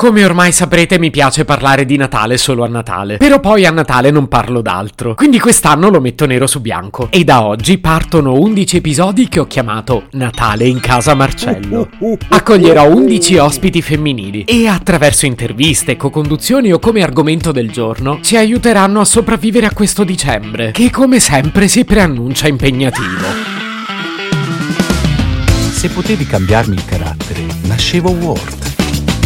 Come ormai saprete mi piace parlare di Natale solo a Natale, però poi a Natale non parlo d'altro, quindi quest'anno lo metto nero su bianco e da oggi partono 11 episodi che ho chiamato Natale in casa Marcello. Accoglierò 11 ospiti femminili e attraverso interviste, co-conduzioni o come argomento del giorno ci aiuteranno a sopravvivere a questo dicembre, che come sempre si preannuncia impegnativo. Se potevi cambiarmi il carattere, nascevo Ward.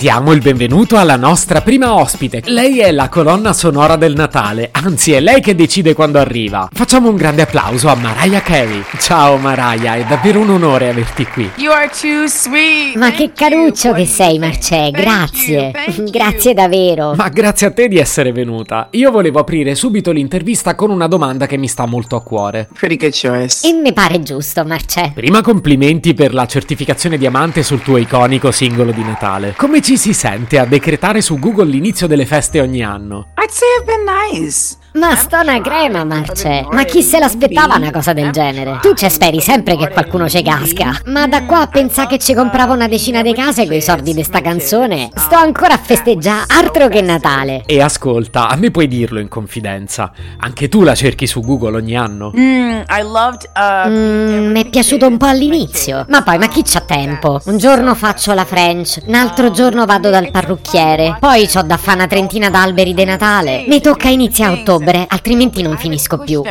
Diamo il benvenuto alla nostra prima ospite. Lei è la colonna sonora del Natale, anzi è lei che decide quando arriva. Facciamo un grande applauso a Mariah Carey. Ciao Mariah, è davvero un onore averti qui. You are too sweet. Ma che caruccio che sei, Marcè, grazie. Grazie davvero. Ma grazie a te di essere venuta. Io volevo aprire subito l'intervista con una domanda che mi sta molto a cuore. Pretty good choice. E mi pare giusto, Marcè. Prima complimenti per la certificazione diamante sul tuo iconico singolo di Natale. Come ci si sente a decretare su Google l'inizio delle feste ogni anno? I'd say I've been nice. Ma sto una crema, Marcè. Ma chi se l'aspettava una cosa del genere? Tu ci speri sempre che qualcuno ci casca. Ma da qua a pensare che ci comprava una decina di case coi soldi di sta canzone, sto ancora a festeggiare altro che Natale. E ascolta, a me puoi dirlo in confidenza. Anche tu la cerchi su Google ogni anno? Mm, I loved. Uh, Mm, mi è piaciuto un po' all'inizio, ma poi ma chi c'ha tempo? Un giorno faccio la French, un altro giorno vado dal parrucchiere, poi c'ho da fare una trentina d'alberi di Natale. Mi tocca iniziare a ottobre, altrimenti non finisco più.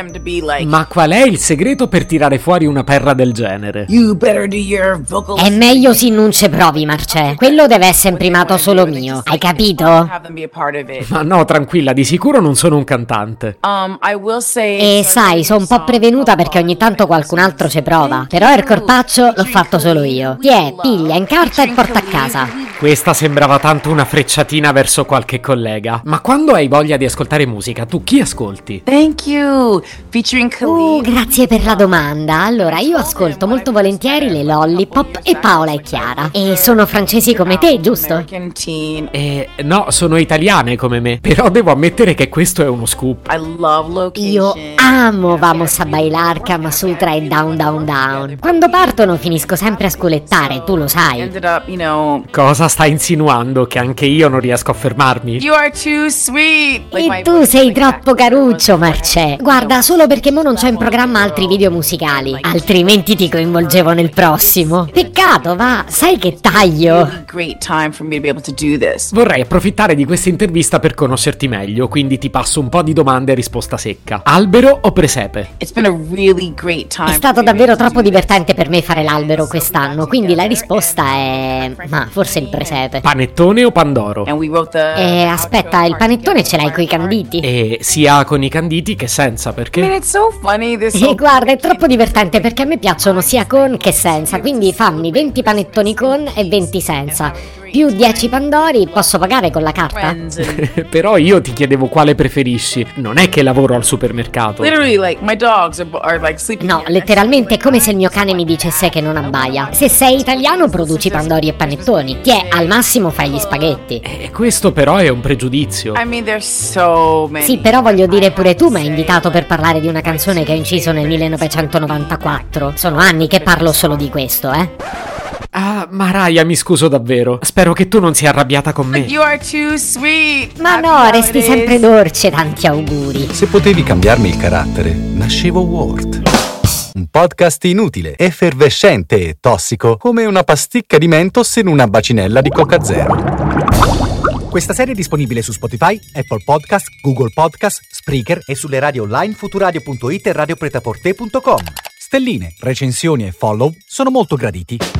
Ma qual è il segreto per tirare fuori una perra del genere? È meglio se non ci provi, Marcè. Quello deve essere imprimato solo mio, hai capito? Ma no, tranquilla, di sicuro non sono un cantante. Um. E sai, sono un po' prevenuta perché ogni tanto qualcun altro ci prova. Però il corpaccio l'ho fatto solo io. Tiè, piglia in carta e porta a casa. Questa sembrava tanto una frecciatina verso qualche collega. Ma quando hai voglia di ascoltare musica, tu chi ascolti? Thank you. Featuring Uh, Khalid. grazie per la domanda. Allora, io ascolto molto volentieri le Lollipop e Paola e Chiara. E sono francesi come te, giusto? Eh, no, sono italiane come me. Però devo ammettere che questo è uno scoop. I love location. Io amo Vamos a bailar Kama Sutra e Down Down Down. Quando partono finisco sempre a sculettare, tu lo sai. Cosa stai insinuando? Che anche io non riesco a fermarmi? You are too sweet. Like E tu sei troppo caruccio, Marcè. Guarda, solo perché mo non c'ho in programma altri video musicali. Altrimenti ti coinvolgevo nel prossimo. Peccato, va, sai che taglio. Vorrei approfittare di questa intervista per conoscerti meglio, quindi ti passo un po' di domande a risposta secca. Albero o presepe? Really. È stato davvero troppo divertente per me fare l'albero quest'anno, quindi la risposta è... ma forse il presepe. Panettone o pandoro? E aspetta, il panettone ce l'hai coi canditi? E sia con i canditi che senza, I perché? E guarda, è troppo divertente perché a me piacciono sia con che senza, quindi fammi 20 panettoni con e 20 senza. Più 10 pandori, posso pagare con la carta? Però io ti chiedevo quale preferisci. Non è che lavoro al supermercato. No, letteralmente è come se il mio cane mi dicesse che non abbaia. Se sei italiano produci pandori e panettoni. Ti è, al massimo fai gli spaghetti. E questo però è un pregiudizio. Sì, però voglio dire pure tu mi hai invitato per parlare di una canzone che ho inciso nel 1994. Sono anni che parlo solo di questo, eh. Ah, Mariah, mi scuso davvero. Spero che tu non sia arrabbiata con me. You are too sweet. Ma Happy no, resti sempre dolce, tanti auguri. Se potevi cambiarmi il carattere, nascevo Ward. Un podcast inutile, effervescente e tossico, come una pasticca di mentos in una bacinella di Coca Zero. Questa serie è disponibile su Spotify, Apple Podcast, Google Podcast, Spreaker e sulle radio online futuradio.it e radiopretaporte.com. Stelline, recensioni e follow sono molto graditi.